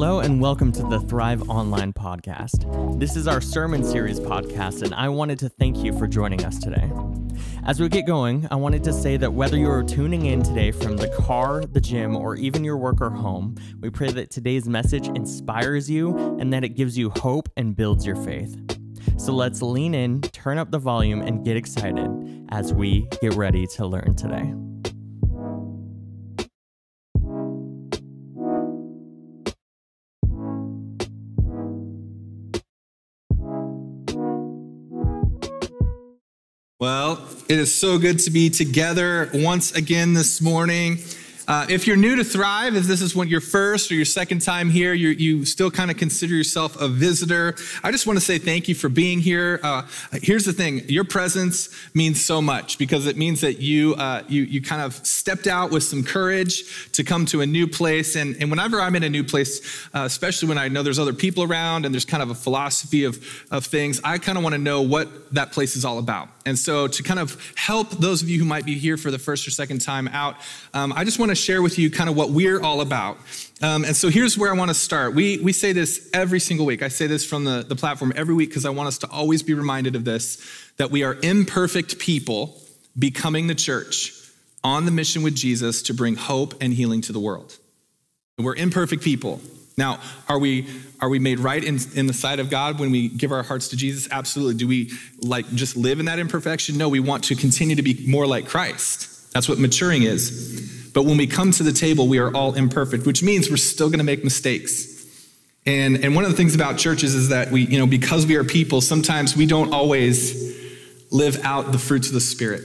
Hello, and welcome to the Thrive Online podcast. This is our sermon series podcast, and I wanted to thank you for joining us today. As we get going, I wanted to say that whether you're tuning in today from the car, the gym, or even your work or home, we pray that today's message inspires you and that it gives you hope and builds your faith. So let's lean in, turn up the volume, and get excited as we get ready to learn today. Well, it is so good to be together once again this morning. Uh, if you're new to Thrive, if this is when your first or your second time here, you you still kind of consider yourself a visitor. I just want to say thank you for being here. Uh, here's the thing: your presence means so much because it means that you uh, you you kind of stepped out with some courage to come to a new place. And, and whenever I'm in a new place, uh, especially when I know there's other people around and there's kind of a philosophy of of things, I kind of want to know what that place is all about. And so, to kind of help those of you who might be here for the first or second time out, um, I just want to share with you kind of what we're all about. Um, and so here's where I want to start. We, we say this every single week. I say this from the, the platform every week because I want us to always be reminded of this that we are imperfect people becoming the church on the mission with Jesus to bring hope and healing to the world. We're imperfect people. Now, are we are we made right in, in the sight of God when we give our hearts to Jesus? Absolutely. Do we like just live in that imperfection? No, we want to continue to be more like Christ. That's what maturing is. But when we come to the table, we are all imperfect, which means we're still going to make mistakes. And, and one of the things about churches is that we, you know, because we are people, sometimes we don't always live out the fruits of the Spirit.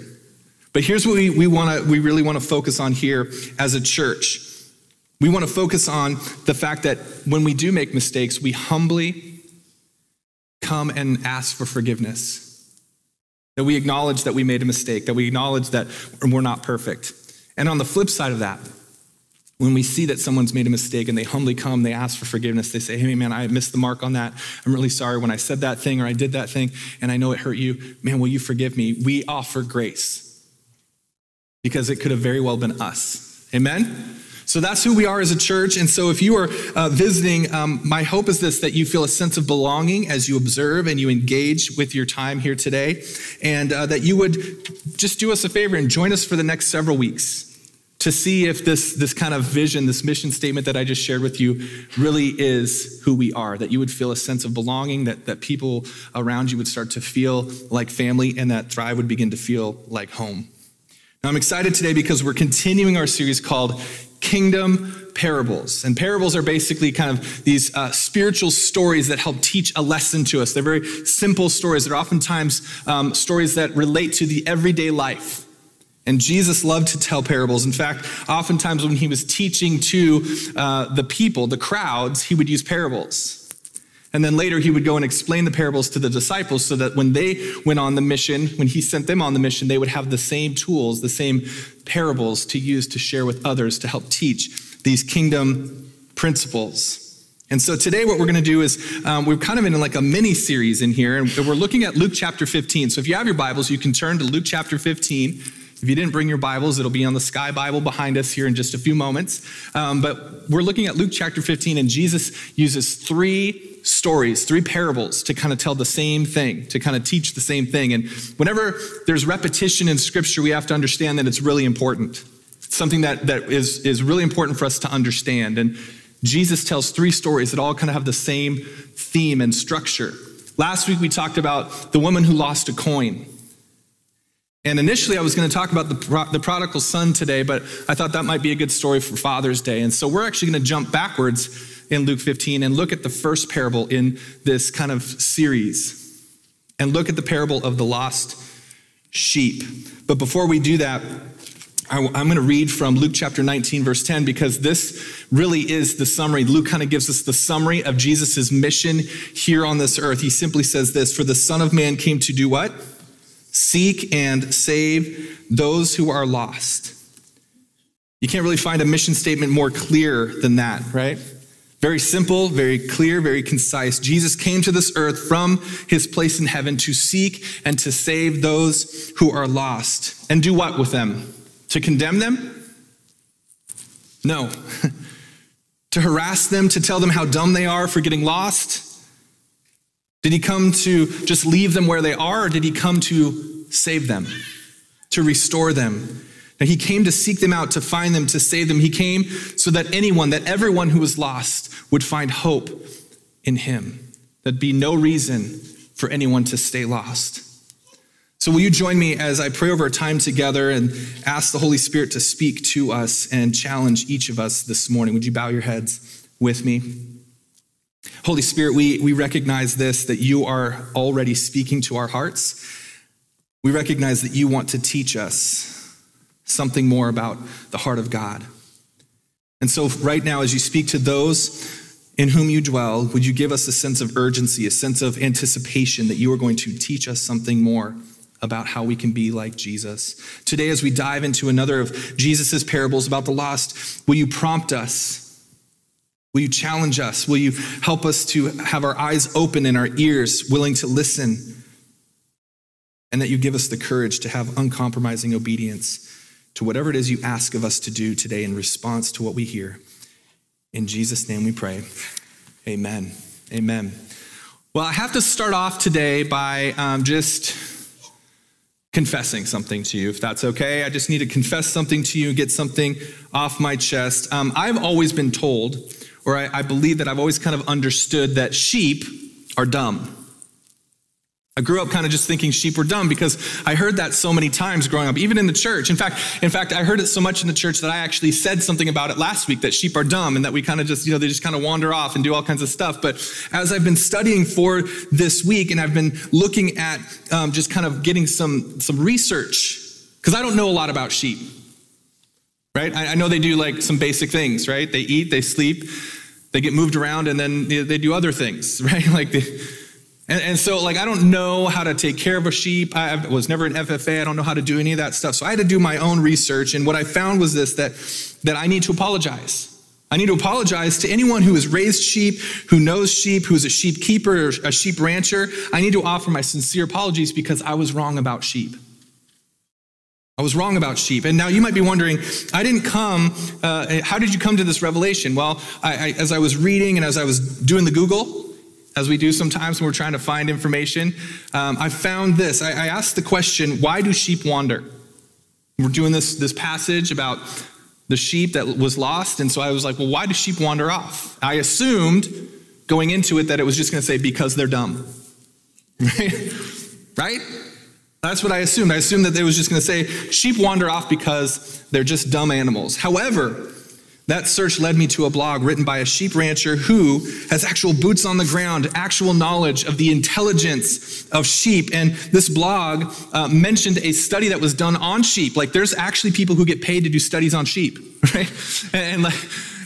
But here's what we, we, wanna, we really want to focus on here as a church. We want to focus on the fact that when we do make mistakes, we humbly come and ask for forgiveness. That we acknowledge that we made a mistake, that we acknowledge that we're not perfect. And on the flip side of that, when we see that someone's made a mistake and they humbly come, they ask for forgiveness, they say, Hey, man, I missed the mark on that. I'm really sorry when I said that thing or I did that thing and I know it hurt you. Man, will you forgive me? We offer grace because it could have very well been us. Amen? So that's who we are as a church. And so if you are uh, visiting, um, my hope is this that you feel a sense of belonging as you observe and you engage with your time here today. And uh, that you would just do us a favor and join us for the next several weeks to see if this, this kind of vision, this mission statement that I just shared with you, really is who we are. That you would feel a sense of belonging, that, that people around you would start to feel like family, and that Thrive would begin to feel like home. Now, I'm excited today because we're continuing our series called Kingdom Parables. And parables are basically kind of these uh, spiritual stories that help teach a lesson to us. They're very simple stories. They're oftentimes um, stories that relate to the everyday life. And Jesus loved to tell parables. In fact, oftentimes when he was teaching to uh, the people, the crowds, he would use parables. And then later he would go and explain the parables to the disciples so that when they went on the mission, when he sent them on the mission, they would have the same tools, the same parables to use to share with others to help teach these kingdom principles. And so today, what we're going to do is um, we're kind of in like a mini series in here, and we're looking at Luke chapter 15. So if you have your Bibles, you can turn to Luke chapter 15. If you didn't bring your Bibles, it'll be on the Sky Bible behind us here in just a few moments. Um, but we're looking at Luke chapter 15, and Jesus uses three stories, three parables to kind of tell the same thing, to kind of teach the same thing. And whenever there's repetition in Scripture, we have to understand that it's really important. It's something that, that is, is really important for us to understand. And Jesus tells three stories that all kind of have the same theme and structure. Last week, we talked about the woman who lost a coin. And initially, I was going to talk about the, the prodigal son today, but I thought that might be a good story for Father's Day. And so we're actually going to jump backwards in Luke 15 and look at the first parable in this kind of series and look at the parable of the lost sheep. But before we do that, I'm going to read from Luke chapter 19, verse 10, because this really is the summary. Luke kind of gives us the summary of Jesus' mission here on this earth. He simply says this For the Son of Man came to do what? seek and save those who are lost. You can't really find a mission statement more clear than that, right? Very simple, very clear, very concise. Jesus came to this earth from his place in heaven to seek and to save those who are lost. And do what with them? To condemn them? No. To harass them, to tell them how dumb they are for getting lost? Did he come to just leave them where they are, or did he come to save them, to restore them? And he came to seek them out, to find them, to save them. He came so that anyone, that everyone who was lost would find hope in him. There'd be no reason for anyone to stay lost. So, will you join me as I pray over our time together and ask the Holy Spirit to speak to us and challenge each of us this morning? Would you bow your heads with me? Holy Spirit, we, we recognize this that you are already speaking to our hearts. We recognize that you want to teach us something more about the heart of God. And so, right now, as you speak to those in whom you dwell, would you give us a sense of urgency, a sense of anticipation that you are going to teach us something more about how we can be like Jesus? Today, as we dive into another of Jesus' parables about the lost, will you prompt us? Will you challenge us? Will you help us to have our eyes open and our ears willing to listen? And that you give us the courage to have uncompromising obedience to whatever it is you ask of us to do today in response to what we hear. In Jesus' name we pray. Amen. Amen. Well, I have to start off today by um, just confessing something to you, if that's okay. I just need to confess something to you, get something off my chest. Um, I've always been told or I, I believe that I've always kind of understood that sheep are dumb. I grew up kind of just thinking sheep were dumb because I heard that so many times growing up, even in the church. In fact, in fact, I heard it so much in the church that I actually said something about it last week that sheep are dumb and that we kind of just, you know, they just kind of wander off and do all kinds of stuff. But as I've been studying for this week and I've been looking at um, just kind of getting some some research because I don't know a lot about sheep, right? I, I know they do like some basic things, right? They eat, they sleep, they get moved around and then they do other things, right? Like the, and, and, so like I don't know how to take care of a sheep. I was never an FFA. I don't know how to do any of that stuff. So I had to do my own research. And what I found was this that that I need to apologize. I need to apologize to anyone who has raised sheep, who knows sheep, who's a sheep keeper a sheep rancher. I need to offer my sincere apologies because I was wrong about sheep. I was wrong about sheep. And now you might be wondering, I didn't come, uh, how did you come to this revelation? Well, I, I, as I was reading and as I was doing the Google, as we do sometimes when we're trying to find information, um, I found this. I, I asked the question, why do sheep wander? We're doing this, this passage about the sheep that was lost. And so I was like, well, why do sheep wander off? I assumed going into it that it was just going to say, because they're dumb. right? That's what I assumed. I assumed that they was just going to say sheep wander off because they're just dumb animals. However, that search led me to a blog written by a sheep rancher who has actual boots on the ground, actual knowledge of the intelligence of sheep. And this blog uh, mentioned a study that was done on sheep. Like there's actually people who get paid to do studies on sheep, right? And, like,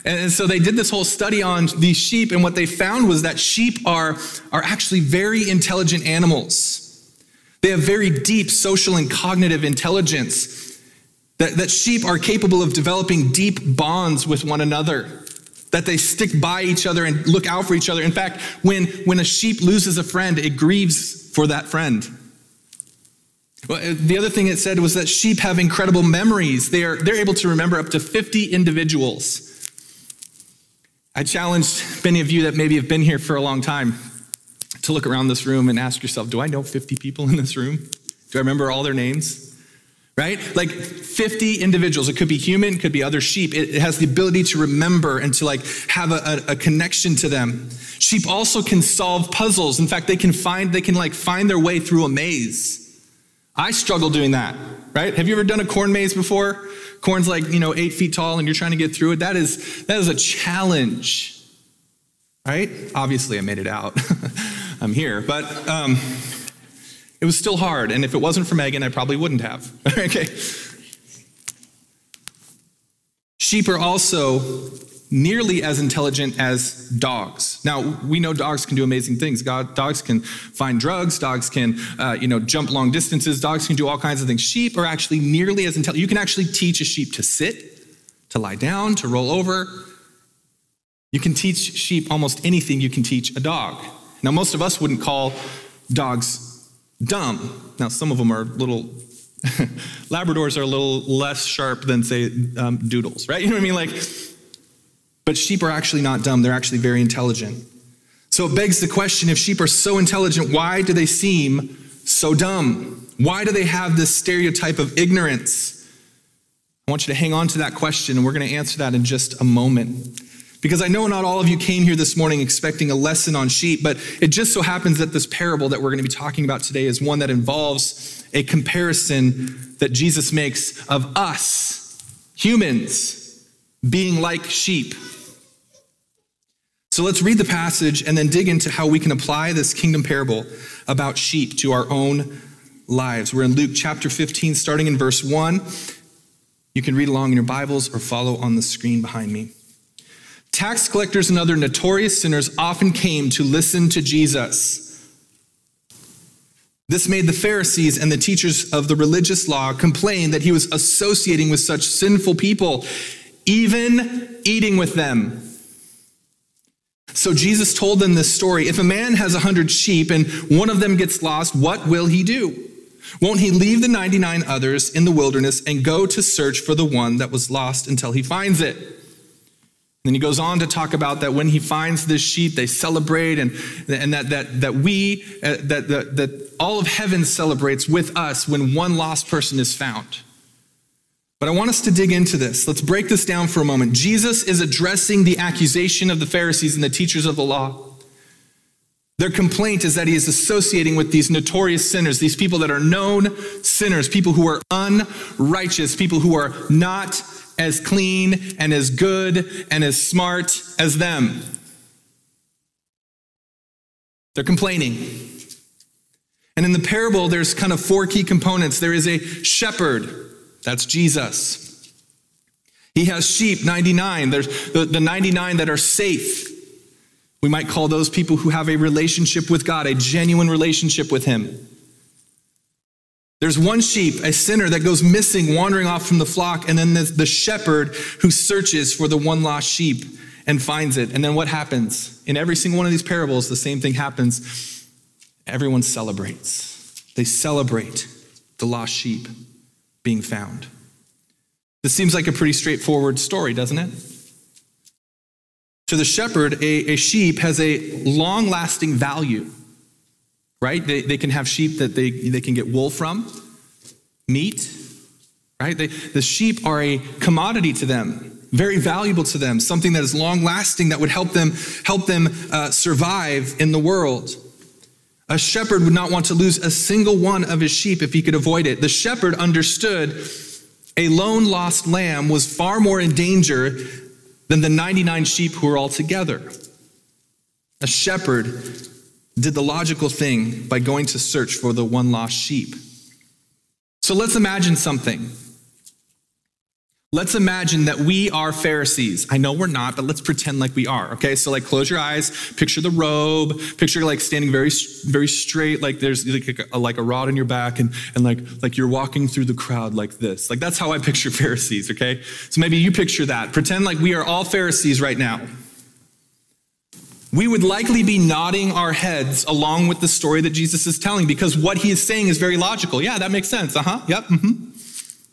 and so they did this whole study on these sheep, and what they found was that sheep are, are actually very intelligent animals. They have very deep social and cognitive intelligence. That, that sheep are capable of developing deep bonds with one another, that they stick by each other and look out for each other. In fact, when, when a sheep loses a friend, it grieves for that friend. Well, uh, the other thing it said was that sheep have incredible memories. They are, they're able to remember up to 50 individuals. I challenged many of you that maybe have been here for a long time to look around this room and ask yourself, do I know 50 people in this room? Do I remember all their names? Right? Like 50 individuals. It could be human, could be other sheep. It, it has the ability to remember and to like have a, a, a connection to them. Sheep also can solve puzzles. In fact, they can find, they can like find their way through a maze. I struggle doing that, right? Have you ever done a corn maze before? Corn's like, you know, eight feet tall and you're trying to get through it. That is, that is a challenge, right? Obviously, I made it out. I'm here. But um, it was still hard. And if it wasn't for Megan, I probably wouldn't have. okay. Sheep are also nearly as intelligent as dogs. Now, we know dogs can do amazing things. God, dogs can find drugs. Dogs can, uh, you know, jump long distances. Dogs can do all kinds of things. Sheep are actually nearly as intelligent. You can actually teach a sheep to sit, to lie down, to roll over. You can teach sheep almost anything you can teach a dog. Now, most of us wouldn't call dogs dumb. Now, some of them are little, Labradors are a little less sharp than, say, um, doodles, right? You know what I mean? Like, But sheep are actually not dumb, they're actually very intelligent. So it begs the question if sheep are so intelligent, why do they seem so dumb? Why do they have this stereotype of ignorance? I want you to hang on to that question, and we're going to answer that in just a moment. Because I know not all of you came here this morning expecting a lesson on sheep, but it just so happens that this parable that we're going to be talking about today is one that involves a comparison that Jesus makes of us, humans, being like sheep. So let's read the passage and then dig into how we can apply this kingdom parable about sheep to our own lives. We're in Luke chapter 15, starting in verse 1. You can read along in your Bibles or follow on the screen behind me. Tax collectors and other notorious sinners often came to listen to Jesus. This made the Pharisees and the teachers of the religious law complain that he was associating with such sinful people, even eating with them. So Jesus told them this story. If a man has a hundred sheep and one of them gets lost, what will he do? Won't he leave the 99 others in the wilderness and go to search for the one that was lost until he finds it? And then he goes on to talk about that when he finds this sheep, they celebrate, and, and that, that, that we, uh, that, that, that all of heaven celebrates with us when one lost person is found. But I want us to dig into this. Let's break this down for a moment. Jesus is addressing the accusation of the Pharisees and the teachers of the law. Their complaint is that he is associating with these notorious sinners, these people that are known sinners, people who are unrighteous, people who are not as clean and as good and as smart as them. They're complaining. And in the parable, there's kind of four key components. There is a shepherd, that's Jesus. He has sheep, 99. There's the, the 99 that are safe. We might call those people who have a relationship with God, a genuine relationship with Him. There's one sheep, a sinner that goes missing, wandering off from the flock, and then there's the shepherd who searches for the one lost sheep and finds it. And then what happens? In every single one of these parables, the same thing happens. Everyone celebrates. They celebrate the lost sheep being found. This seems like a pretty straightforward story, doesn't it? To the shepherd, a, a sheep has a long lasting value right? They, they can have sheep that they, they can get wool from, meat, right? They, the sheep are a commodity to them, very valuable to them, something that is long lasting that would help them, help them uh, survive in the world. A shepherd would not want to lose a single one of his sheep if he could avoid it. The shepherd understood a lone lost lamb was far more in danger than the 99 sheep who were all together. A shepherd did the logical thing by going to search for the one lost sheep. So let's imagine something. Let's imagine that we are Pharisees. I know we're not, but let's pretend like we are. Okay, so like close your eyes, picture the robe, picture like standing very, very straight, like there's like a, like a rod in your back, and and like like you're walking through the crowd like this. Like that's how I picture Pharisees. Okay, so maybe you picture that. Pretend like we are all Pharisees right now we would likely be nodding our heads along with the story that Jesus is telling because what he is saying is very logical. Yeah, that makes sense. Uh huh. Yep. Mm-hmm.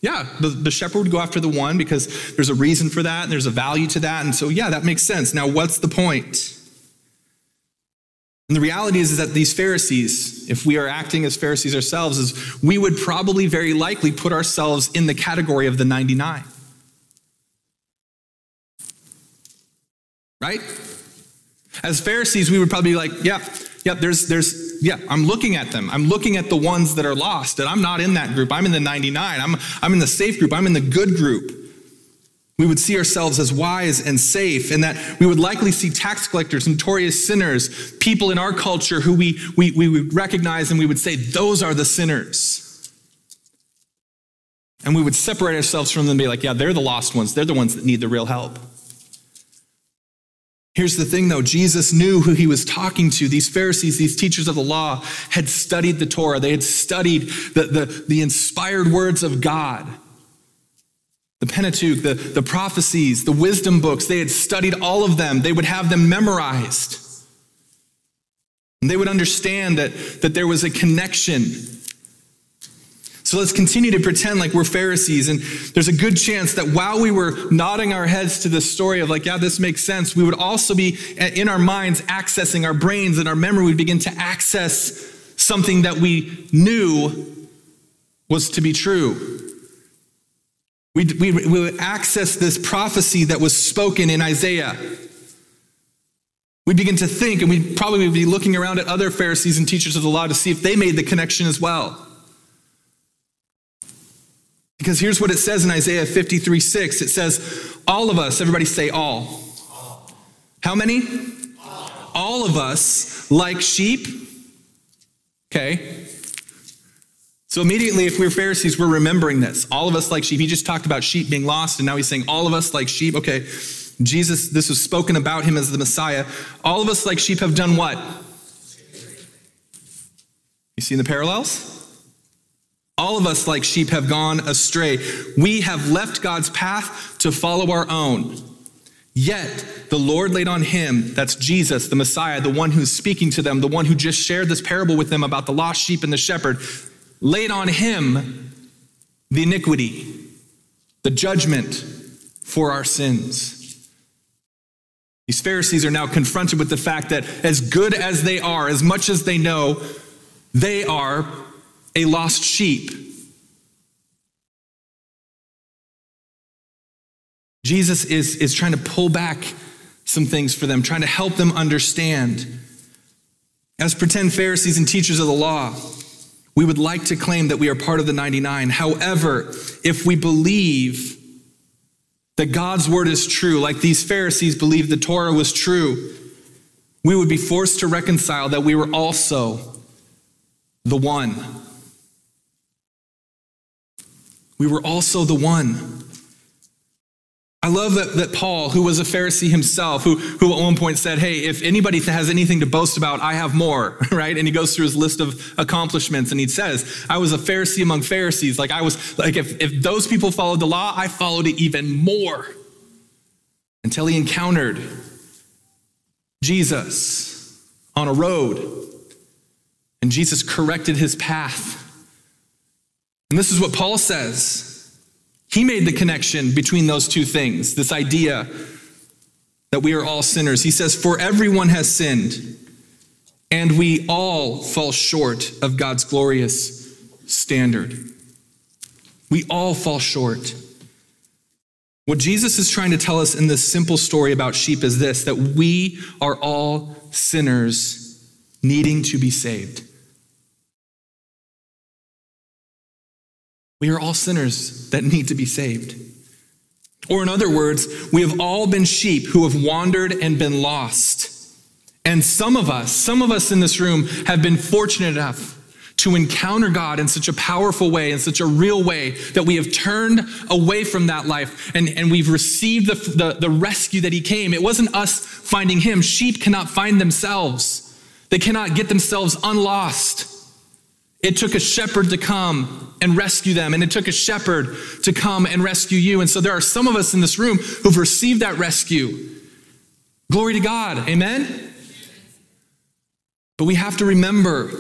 Yeah, the, the shepherd would go after the one because there's a reason for that and there's a value to that. And so, yeah, that makes sense. Now, what's the point? And the reality is, is that these Pharisees, if we are acting as Pharisees ourselves, is we would probably very likely put ourselves in the category of the 99. Right? As Pharisees, we would probably be like, yeah, yeah, there's, there's, yeah, I'm looking at them. I'm looking at the ones that are lost, and I'm not in that group. I'm in the 99. I'm, I'm in the safe group. I'm in the good group. We would see ourselves as wise and safe, and that we would likely see tax collectors, notorious sinners, people in our culture who we, we, we would recognize and we would say, those are the sinners. And we would separate ourselves from them and be like, yeah, they're the lost ones. They're the ones that need the real help. Here's the thing though Jesus knew who he was talking to. These Pharisees, these teachers of the law, had studied the Torah, they had studied the, the, the inspired words of God. The Pentateuch, the, the prophecies, the wisdom books, they had studied all of them. They would have them memorized. And they would understand that, that there was a connection So let's continue to pretend like we're Pharisees. And there's a good chance that while we were nodding our heads to this story of like, yeah, this makes sense, we would also be eh, in our minds accessing our brains and our memory We'd begin to access something that we knew was to be true. We, we, we would access this prophecy that was spoken in Isaiah. We begin to think, and we probably would be looking around at other Pharisees and teachers of the law to see if they made the connection as well. Because here's what it says in Isaiah 53 6. It says, All of us, everybody say all. How many? All, of us, like sheep. Okay. So immediately, if we're Pharisees, we're remembering this. All of us like sheep. He just talked about sheep being lost, and now he's saying all of us like sheep. Okay. Jesus, this was spoken about him as the Messiah. All of us like sheep have done what? You see the parallels? All of us, like sheep, have gone astray. We have left God's path to follow our own. Yet the Lord laid on him, that's Jesus, the Messiah, the one who's speaking to them, the one who just shared this parable with them about the lost sheep and the shepherd, laid on him the iniquity, the judgment for our sins. These Pharisees are now confronted with the fact that, as good as they are, as much as they know, they are a lost sheep. Jesus is, is trying to pull back some things for them, trying to help them understand. As pretend Pharisees and teachers of the law, we would like to claim that we are part of the 99. However, if we believe that God's word is true, like these Pharisees believed the Torah was true, we would be forced to reconcile that we were also the one. We were also the one. I love that, that Paul, who was a Pharisee himself, who, who at one point said, Hey, if anybody has anything to boast about, I have more, right? And he goes through his list of accomplishments and he says, I was a Pharisee among Pharisees. Like I was, like if, if those people followed the law, I followed it even more until he encountered Jesus on a road. And Jesus corrected his path. And this is what Paul says. He made the connection between those two things, this idea that we are all sinners. He says, For everyone has sinned, and we all fall short of God's glorious standard. We all fall short. What Jesus is trying to tell us in this simple story about sheep is this that we are all sinners needing to be saved. We are all sinners that need to be saved. Or, in other words, we have all been sheep who have wandered and been lost. And some of us, some of us in this room, have been fortunate enough to encounter God in such a powerful way, in such a real way, that we have turned away from that life and, and we've received the, the, the rescue that He came. It wasn't us finding Him. Sheep cannot find themselves, they cannot get themselves unlost. It took a shepherd to come and rescue them, and it took a shepherd to come and rescue you. And so there are some of us in this room who've received that rescue. Glory to God. Amen? But we have to remember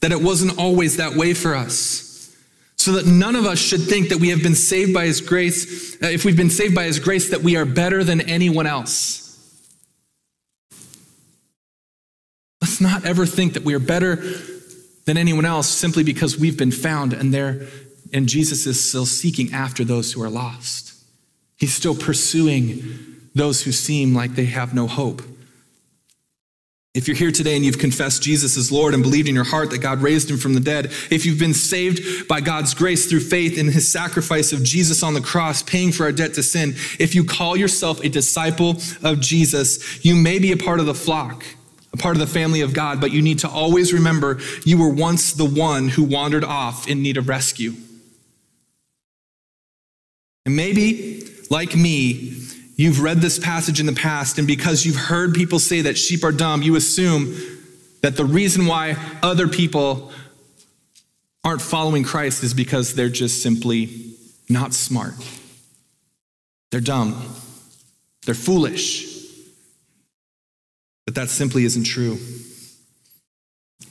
that it wasn't always that way for us. So that none of us should think that we have been saved by His grace, uh, if we've been saved by His grace, that we are better than anyone else. Let's not ever think that we are better than anyone else simply because we've been found and there and Jesus is still seeking after those who are lost. He's still pursuing those who seem like they have no hope. If you're here today and you've confessed Jesus as Lord and believed in your heart that God raised him from the dead, if you've been saved by God's grace through faith in his sacrifice of Jesus on the cross, paying for our debt to sin, if you call yourself a disciple of Jesus, you may be a part of the flock a part of the family of God, but you need to always remember you were once the one who wandered off in need of rescue. And maybe, like me, you've read this passage in the past, and because you've heard people say that sheep are dumb, you assume that the reason why other people aren't following Christ is because they're just simply not smart. They're dumb. They're foolish. But that simply isn't true.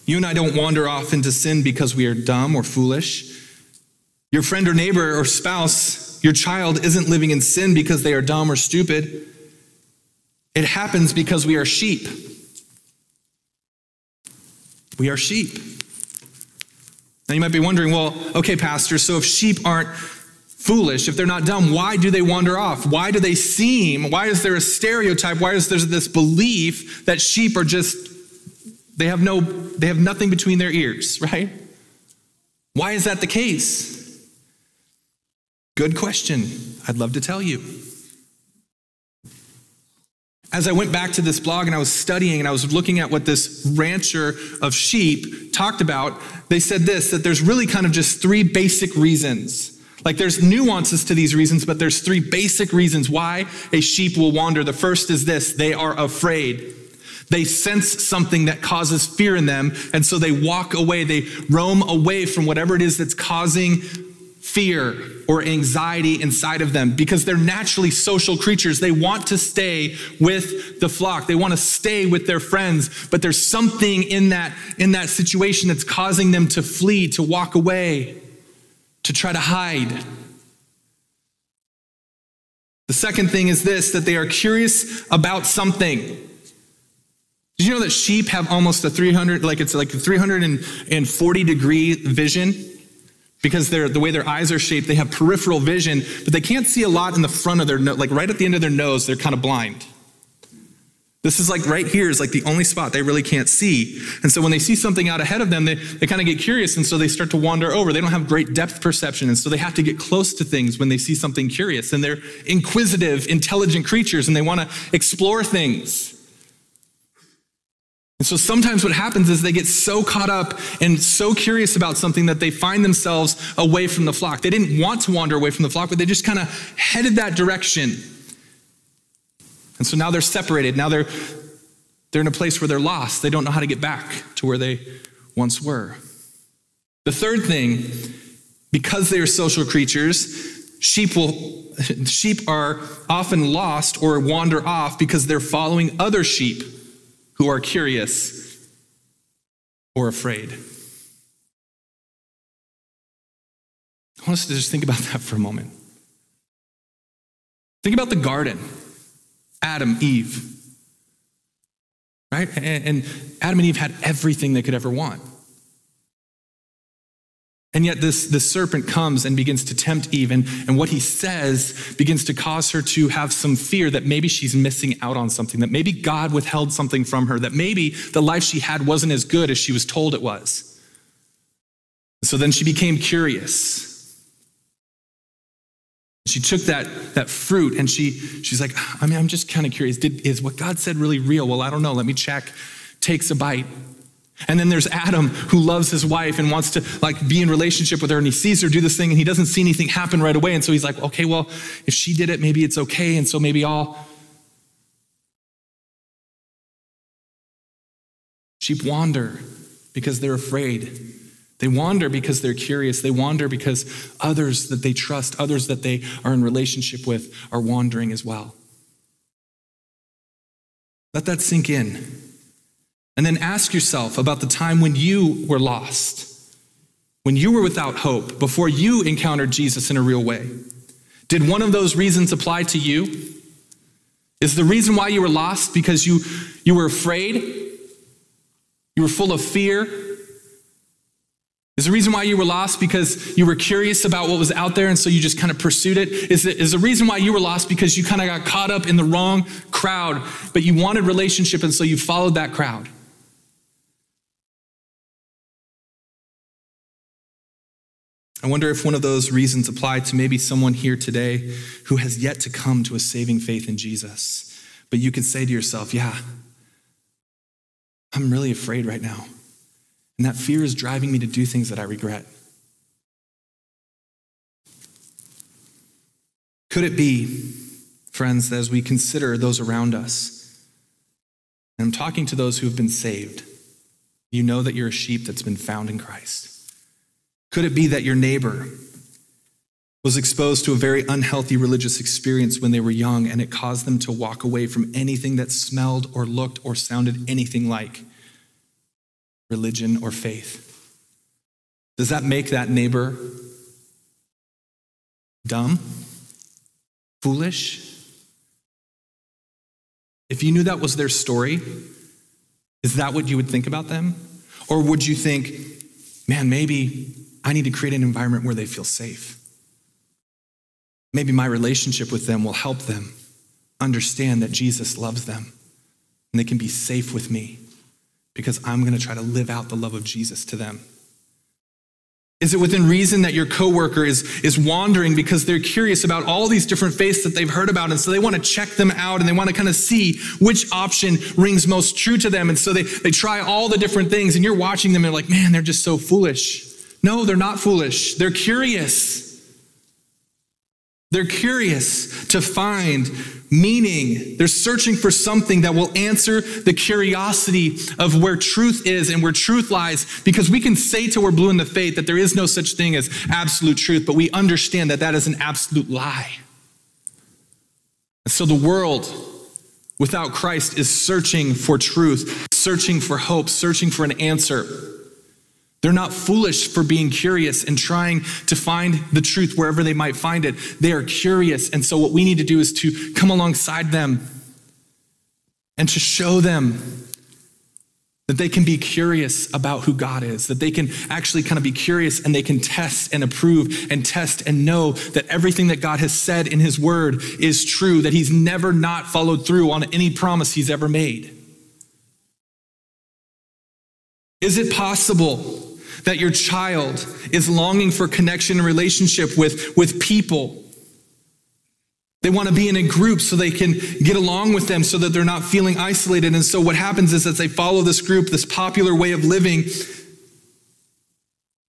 You and I don't wander off into sin because we are dumb or foolish. Your friend or neighbor or spouse, your child isn't living in sin because they are dumb or stupid. It happens because we are sheep. We are sheep. Now you might be wondering, well, okay, Pastor, so if sheep aren't foolish, if they're not dumb, why do they wander off? Why do they seem, why is there a stereotype? Why is there this belief that sheep are just, they have no, they have nothing between their ears, right? Why is that the case? Good question. I'd love to tell you. As I went back to this blog and I was studying and I was looking at what this rancher of sheep talked about, they said this that there's really kind of just three basic reasons. Like there's nuances to these reasons, but there's three basic reasons why a sheep will wander. The first is this they are afraid. They sense something that causes fear in them, and so they walk away. They roam away from whatever it is that's causing fear or anxiety inside of them because they're naturally social creatures. They want to stay with the flock. They want to stay with their friends, but there's something in that in that situation that's causing them to flee, to walk away, to try to hide. The second thing is this that they are curious about something. Did you know that sheep have almost a 300 like it's like a 340 degree vision? because they're, the way their eyes are shaped, they have peripheral vision, but they can't see a lot in the front of their nose, like right at the end of their nose, they're kind of blind. This is like right here is like the only spot they really can't see. And so when they see something out ahead of them, they, they kind of get curious and so they start to wander over. They don't have great depth perception. And so they have to get close to things when they see something curious. And they're inquisitive, intelligent creatures and they want to explore things. And so sometimes what happens is they get so caught up and so curious about something that they find themselves away from the flock. They didn't want to wander away from the flock, but they just kind of headed that direction. And so now they're separated. Now they're, they're in a place where they're lost. They don't know how to get back to where they once were. The third thing, because they are social creatures, sheep will sheep are often lost or wander off because they're following other sheep who are curious or afraid. I want us to just think about that for a moment. Think about the garden Adam, Eve. Right? And Adam and Eve had everything they could ever want. And yet, this, this serpent comes and begins to tempt Eve, and, and what he says begins to cause her to have some fear that maybe she's missing out on something, that maybe God withheld something from her, that maybe the life she had wasn't as good as she was told it was. So then she became curious. She took that, that fruit and she, she's like, I mean, I'm just kind of curious. Did, is what God said really real? Well, I don't know. Let me check. Takes a bite. And then there's Adam who loves his wife and wants to like be in relationship with her and he sees her do this thing and he doesn't see anything happen right away and so he's like, "Okay, well, if she did it, maybe it's okay and so maybe I'll Sheep wander because they're afraid. They wander because they're curious. They wander because others that they trust, others that they are in relationship with are wandering as well. Let that sink in. And then ask yourself about the time when you were lost, when you were without hope, before you encountered Jesus in a real way. Did one of those reasons apply to you? Is the reason why you were lost because you, you were afraid? You were full of fear? Is the reason why you were lost because you were curious about what was out there and so you just kind of pursued it? Is, it, is the reason why you were lost because you kind of got caught up in the wrong crowd, but you wanted relationship and so you followed that crowd? I wonder if one of those reasons apply to maybe someone here today who has yet to come to a saving faith in Jesus. But you could say to yourself, yeah, I'm really afraid right now. And that fear is driving me to do things that I regret. Could it be, friends, as we consider those around us, and I'm talking to those who have been saved, you know that you're a sheep that's been found in Christ. Could it be that your neighbor was exposed to a very unhealthy religious experience when they were young and it caused them to walk away from anything that smelled or looked or sounded anything like religion or faith? Does that make that neighbor dumb, foolish? If you knew that was their story, is that what you would think about them? Or would you think, man, maybe I need to create an environment where they feel safe? Maybe my relationship with them will help them understand that Jesus loves them and they can be safe with me because I'm going to try to live out the love of Jesus to them. Is it within reason that your coworker is, is wandering because they're curious about all these different faiths that they've heard about? And so they want to check them out and they want to kind of see which option rings most true to them. And so they, they try all the different things and you're watching them and like, man, they're just so foolish. No, they're not foolish. They're curious. They're curious to find meaning. They're searching for something that will answer the curiosity of where truth is and where truth lies. Because we can say till we're blue in the faith that there is no such thing as absolute truth, but we understand that that is an absolute lie. And so the world without Christ is searching for truth, searching for hope, searching for an answer. They're not foolish for being curious and trying to find the truth wherever they might find it. They are curious. And so, what we need to do is to come alongside them and to show them that they can be curious about who God is, that they can actually kind of be curious and they can test and approve and test and know that everything that God has said in His Word is true, that He's never not followed through on any promise He's ever made. Is it possible that your child is longing for connection and relationship with, with people. They want to be in a group so they can get along with them so that they're not feeling isolated. And so what happens is as they follow this group, this popular way of living,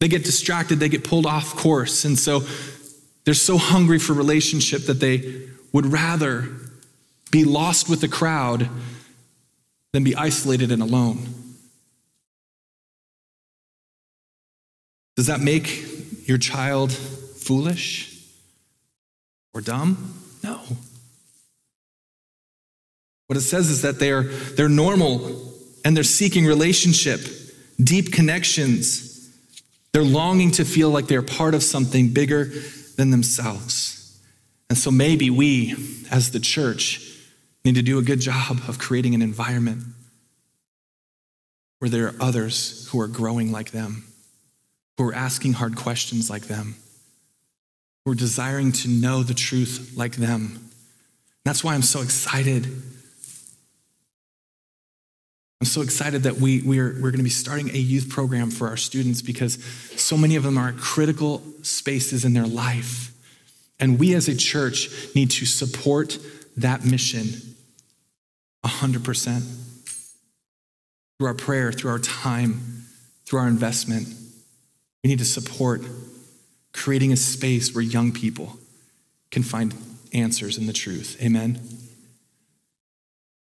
they get distracted, they get pulled off course. And so they're so hungry for relationship that they would rather be lost with the crowd than be isolated and alone. Does that make your child foolish or dumb? No. What it says is that they're, they're normal and they're seeking relationship, deep connections. They're longing to feel like they're part of something bigger than themselves. And so maybe we, as the church, need to do a good job of creating an environment where there are others who are growing like them who are asking hard questions like them, who are desiring to know the truth like them. That's why I'm so excited. I'm so excited that we, we're, we're going to be starting a youth program for our students because so many of them are at critical spaces in their life. And we as a church need to support that mission 100% through our prayer, through our time, through our investment. We need to support creating a space where young people can find answers in the truth. Amen.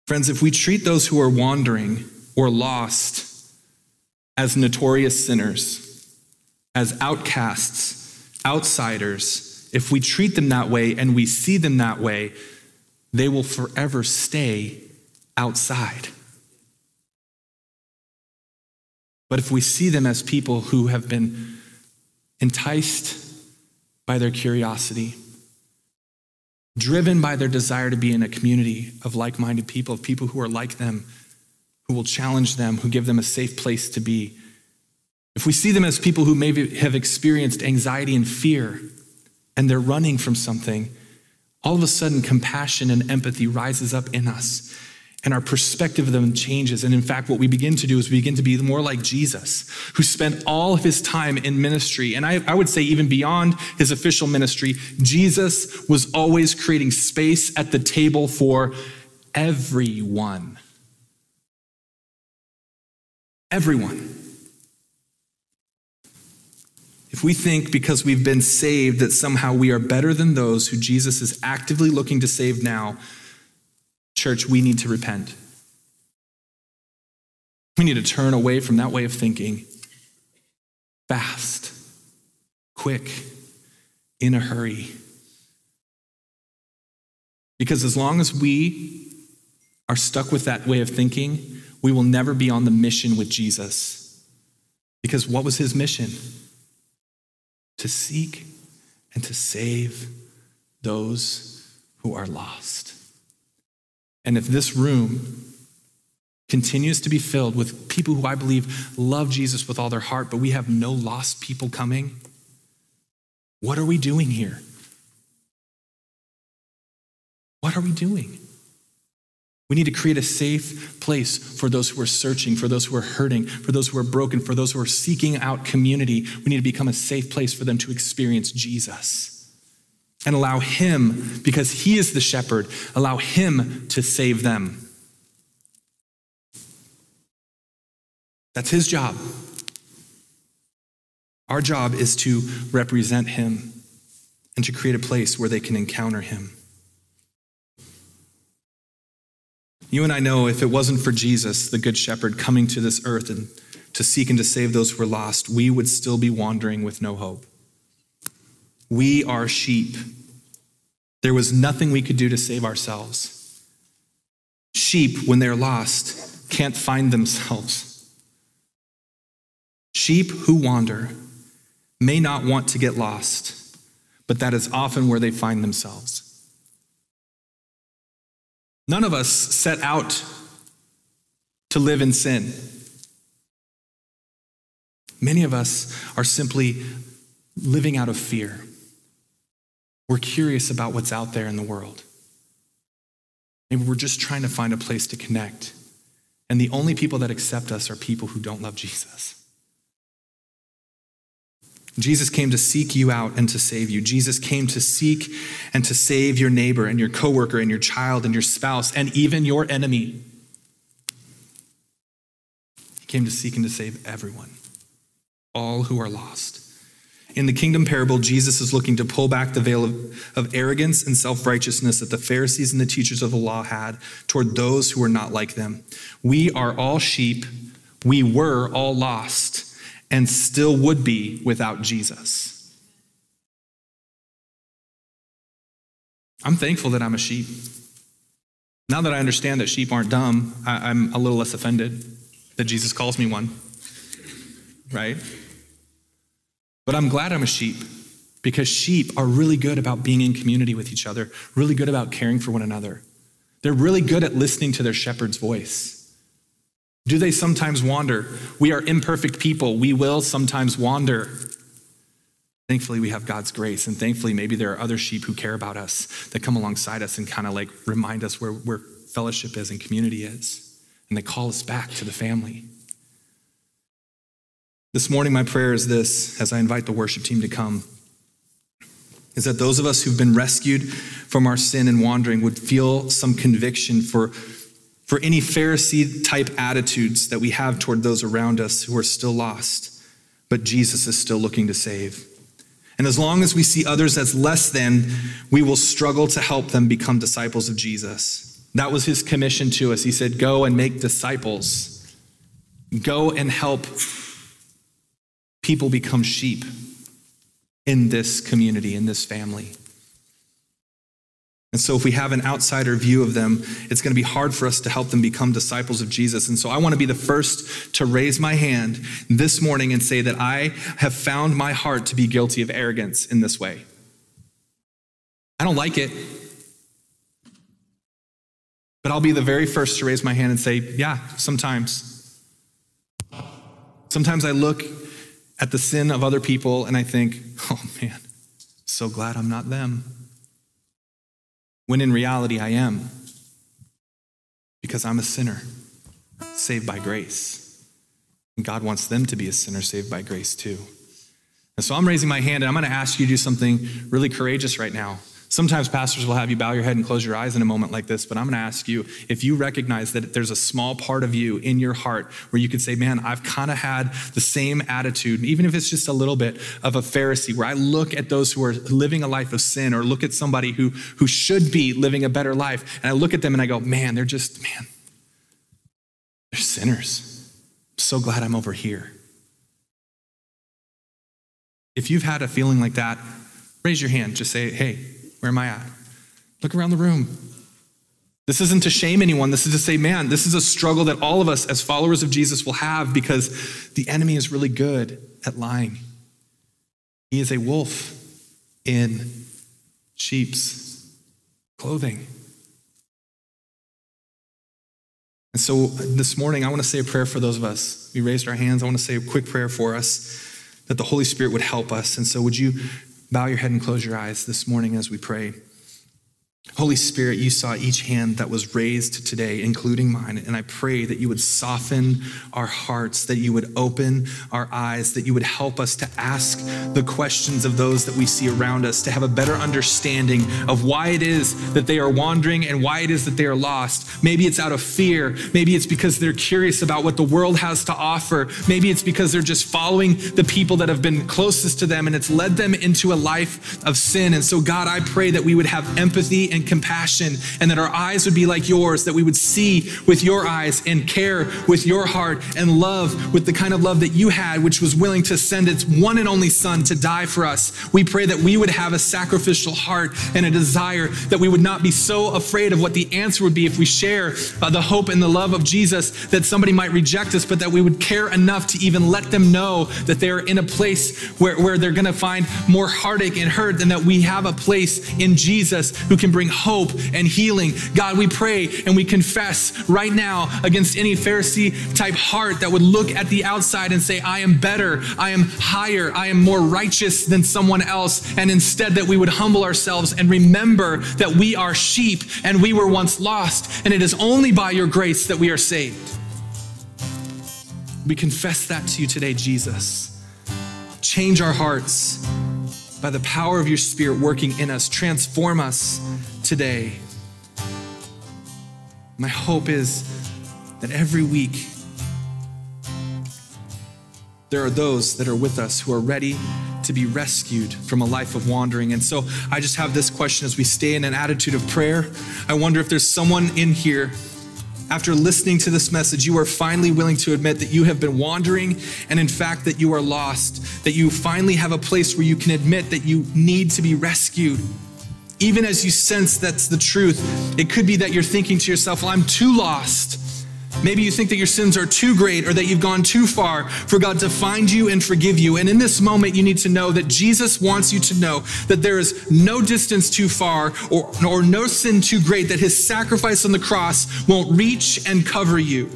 Friends, if we treat those who are wandering or lost as notorious sinners, as outcasts, outsiders, if we treat them that way and we see them that way, they will forever stay outside. But if we see them as people who have been enticed by their curiosity, driven by their desire to be in a community of like minded people, of people who are like them, who will challenge them, who give them a safe place to be, if we see them as people who maybe have experienced anxiety and fear and they're running from something, all of a sudden compassion and empathy rises up in us and our perspective of them changes. And in fact, what we begin to do is we begin to be more like Jesus, who spent all of his time in ministry. And I, I, would say, even beyond his official ministry, Jesus was always creating space at the table for everyone. Everyone. If we think because we've been saved that somehow we are better than those who Jesus is actively looking to save now, Church, we need to repent. We need to turn away from that way of thinking fast, quick, in a hurry. Because as long as we are stuck with that way of thinking, we will never be on the mission with Jesus. Because what was his mission? To seek and to save those who are lost. And if this room continues to be filled with people who I believe love Jesus with all their heart, but we have no lost people coming, what are we doing here? What are we doing? We need to create a safe place for those who are searching, for those who are hurting, for those who are broken, for those who are seeking out community. We need to become a safe place for them to experience Jesus and allow Him, because He is the shepherd, allow Him to save them. That's His job. Our job is to represent Him and to create a place where they can encounter Him. You and I know if it wasn't for Jesus, the Good Shepherd, coming to this earth and to seek and to save those who are lost, we would still be wandering with no hope. We are sheep. There was nothing we could do to save ourselves. Sheep, when they're lost, can't find themselves. Sheep who wander may not want to get lost, but that is often where they find themselves. None of us set out to live in sin. Many of us are simply living out of fear. We're curious about what's out there in the world. Maybe we're just trying to find a place to connect. And the only people that accept us are people who don't love Jesus. Jesus came to seek you out and to save you. Jesus came to seek and to save your neighbor and your coworker and your child and your spouse and even your enemy. He came to seek and to save everyone, all who are lost. In the kingdom parable, Jesus is looking to pull back the veil of, of arrogance and self righteousness that the Pharisees and the teachers of the law had toward those who were not like them. We are all sheep. We were all lost and still would be without Jesus. I'm thankful that I'm a sheep. Now that I understand that sheep aren't dumb, I, am a little less offended that Jesus calls me one, right? But I'm glad I'm a sheep because sheep are really good about being in community with each other, really good about caring for one another. They're really good at listening to their shepherd's voice. Do they sometimes wander? We are imperfect people. We will sometimes wander. Thankfully, we have God's grace. And thankfully, maybe there are other sheep who care about us that come alongside us and kind of like remind us where, where fellowship is and community is. And they call us back to the family. This morning, my prayer is this as I invite the worship team to come is that those of us who've been rescued from our sin and wandering would feel some conviction for for any Pharisee type attitudes that we have toward those around us who are still lost, but Jesus is still looking to save. And as long as we see others as less than, we will struggle to help them become disciples of Jesus. That was his commission to us. He said, Go and make disciples, go and help people become sheep in this community, in this family. And so, if we have an outsider view of them, it's going to be hard for us to help them become disciples of Jesus. And so, I want to be the first to raise my hand this morning and say that I have found my heart to be guilty of arrogance in this way. I don't like it. But I'll be the very first to raise my hand and say, yeah, sometimes. Sometimes I look at the sin of other people and I think, oh man, so glad I'm not them when in reality I am. Because I'm a sinner saved by grace. And God wants them to be a sinner saved by grace too. And so I'm raising my hand and I'm going to ask you to do something really courageous right now. Sometimes pastors will have you bow your head and close your eyes in a moment like this, but I'm going to ask you if you recognize that there's a small part of you in your heart where you could say, Man, I've kind of had the same attitude, even if it's just a little bit of a Pharisee, where I look at those who are living a life of sin or look at somebody who, who should be living a better life, and I look at them and I go, Man, they're just, man, they're sinners. I'm so glad I'm over here. If you've had a feeling like that, raise your hand. Just say, Hey, where am I at? Look around the room. This isn't to shame anyone. This is to say, man, this is a struggle that all of us as followers of Jesus will have because the enemy is really good at lying. He is a wolf in sheep's clothing. And so this morning, I want to say a prayer for those of us. We raised our hands. I want to say a quick prayer for us that the Holy Spirit would help us. And so, would you bow your head and close your eyes this morning as we pray? Holy Spirit, you saw each hand that was raised today, including mine, and I pray that you would soften our hearts, that you would open our eyes, that you would help us to ask the questions of those that we see around us, to have a better understanding of why it is that they are wandering and why it is that they are lost. Maybe it's out of fear. Maybe it's because they're curious about what the world has to offer. Maybe it's because they're just following the people that have been closest to them and it's led them into a life of sin. And so, God, I pray that we would have empathy and compassion, and that our eyes would be like yours, that we would see with your eyes and care with your heart and love with the kind of love that you had, which was willing to send its one and only Son to die for us. We pray that we would have a sacrificial heart and a desire that we would not be so afraid of what the answer would be if we share uh, the hope and the love of Jesus that somebody might reject us, but that we would care enough to even let them know that they're in a place where, where they're going to find more heartache and hurt, and that we have a place in Jesus who can bring hope and healing. God, we pray and we confess right now against any Pharisee type heart that would look at the outside and say, I am better, I am higher, I am more righteous than someone else. And instead, that we would humble ourselves and remember that we are sheep and we were once lost. And it is only by your grace that we are saved. We confess that to you today, Jesus. Change our hearts by the power of your Spirit working in us. Transform us today. My hope is that every week there are those that are with us who are ready to be rescued from a life of wandering. And so I just have this question as we stay in an attitude of prayer. I wonder if there's someone in here after listening to this message, you are finally willing to admit that you have been wandering and, in fact, that you are lost, that you finally have a place where you can admit that you need to be rescued. Even as you sense that's the truth, it could be that you're thinking to yourself, well, I'm too lost. Maybe you think that your sins are too great or that you've gone too far for God to find you and forgive you. And in this moment, you need to know that Jesus wants you to know that there is no distance too far or, or no sin too great, that his sacrifice on the cross won't reach and cover you.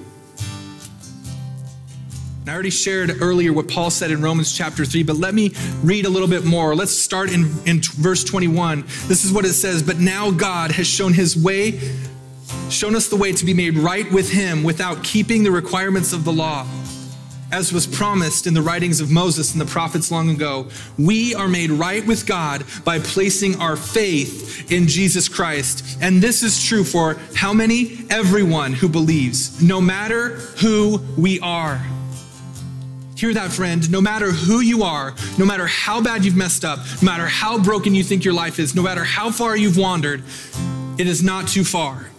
And I already shared earlier what Paul said in Romans chapter 3, but let me read a little bit more. Let's start in, in verse 21. This is what it says But now God has shown his way shown us the way to be made right with Him without keeping the requirements of the law. As was promised in the writings of Moses and the prophets long ago, we are made right with God by placing our faith in Jesus Christ. And this is true for how many? Everyone who believes, no matter who we are. Hear that, friend. No matter who you are, no matter how bad you've messed up, no matter how broken you think your life is, no matter how far you've wandered, it is not too far.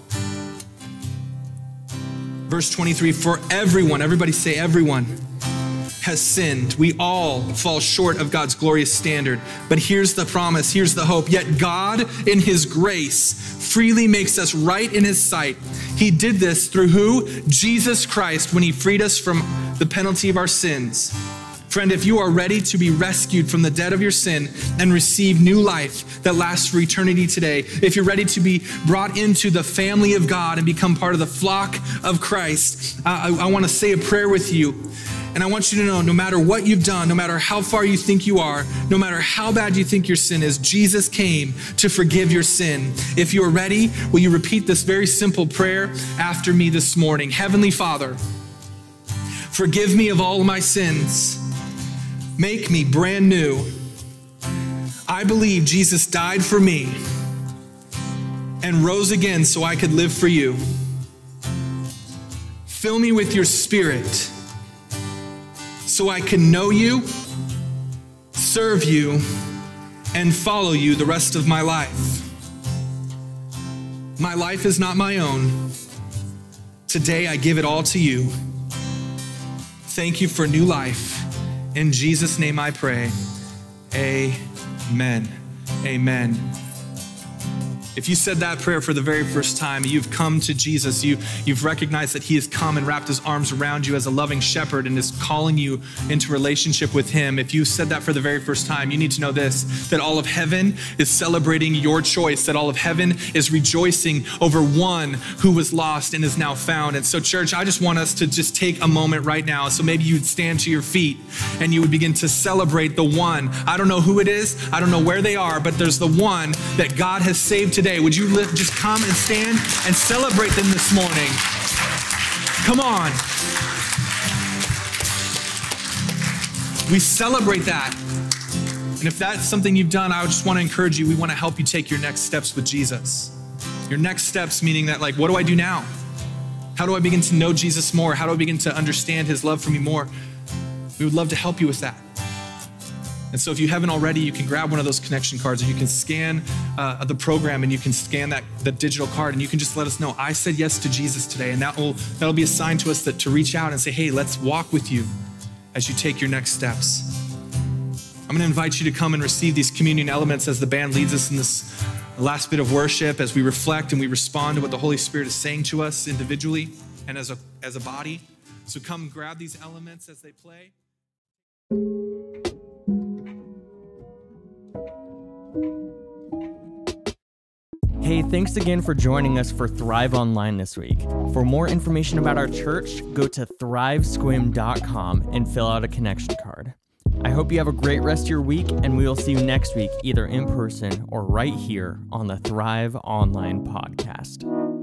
Verse 23 For everyone, everybody say everyone, has sinned. We all fall short of God's glorious standard. But here's the promise, here's the hope. Yet God, in His grace, freely makes us right in His sight. He did this through who? Jesus Christ, when He freed us from the penalty of our sins. Friend, if you are ready to be rescued from the debt of your sin and receive new life that lasts for eternity today, if you're ready to be brought into the family of God and become part of the flock of Christ, I, I want to say a prayer with you. And I want you to know no matter what you've done, no matter how far you think you are, no matter how bad you think your sin is, Jesus came to forgive your sin. If you're ready, will you repeat this very simple prayer after me this morning? Heavenly Father, forgive me of all my sins. Make me brand new. I believe Jesus died for me and rose again so I could live for you. Fill me with your spirit so I can know you, serve you, and follow you the rest of my life. My life is not my own. Today I give it all to you. Thank you for new life. In Jesus' name I pray. Amen. Amen. If you said that prayer for the very first time, you've come to Jesus, you, you've recognized that He has come and wrapped His arms around you as a loving shepherd and is calling you into relationship with Him. If you said that for the very first time, you need to know this that all of heaven is celebrating your choice, that all of heaven is rejoicing over one who was lost and is now found. And so, church, I just want us to just take a moment right now. So maybe you'd stand to your feet and you would begin to celebrate the one. I don't know who it is, I don't know where they are, but there's the one that God has saved today today. Would you just come and stand and celebrate them this morning? Come on. We celebrate that. And if that's something you've done, I just want to encourage you. We want to help you take your next steps with Jesus. Your next steps, meaning that, like, what do I do now? How do I begin to know Jesus more? How do I begin to understand his love for me more? We would love to help you with that. And so, if you haven't already, you can grab one of those connection cards or you can scan uh, the program and you can scan that, that digital card and you can just let us know, I said yes to Jesus today. And that will, that'll be a sign to us that to reach out and say, hey, let's walk with you as you take your next steps. I'm going to invite you to come and receive these communion elements as the band leads us in this last bit of worship, as we reflect and we respond to what the Holy Spirit is saying to us individually and as a, as a body. So come grab these elements as they play. Hey, thanks again for joining us for Thrive Online this week. For more information about our church, go to thrivesequim.com and fill out a connection card. I hope you have a great rest of your week, and we will see you next week, either in person or right here on the Thrive Online podcast.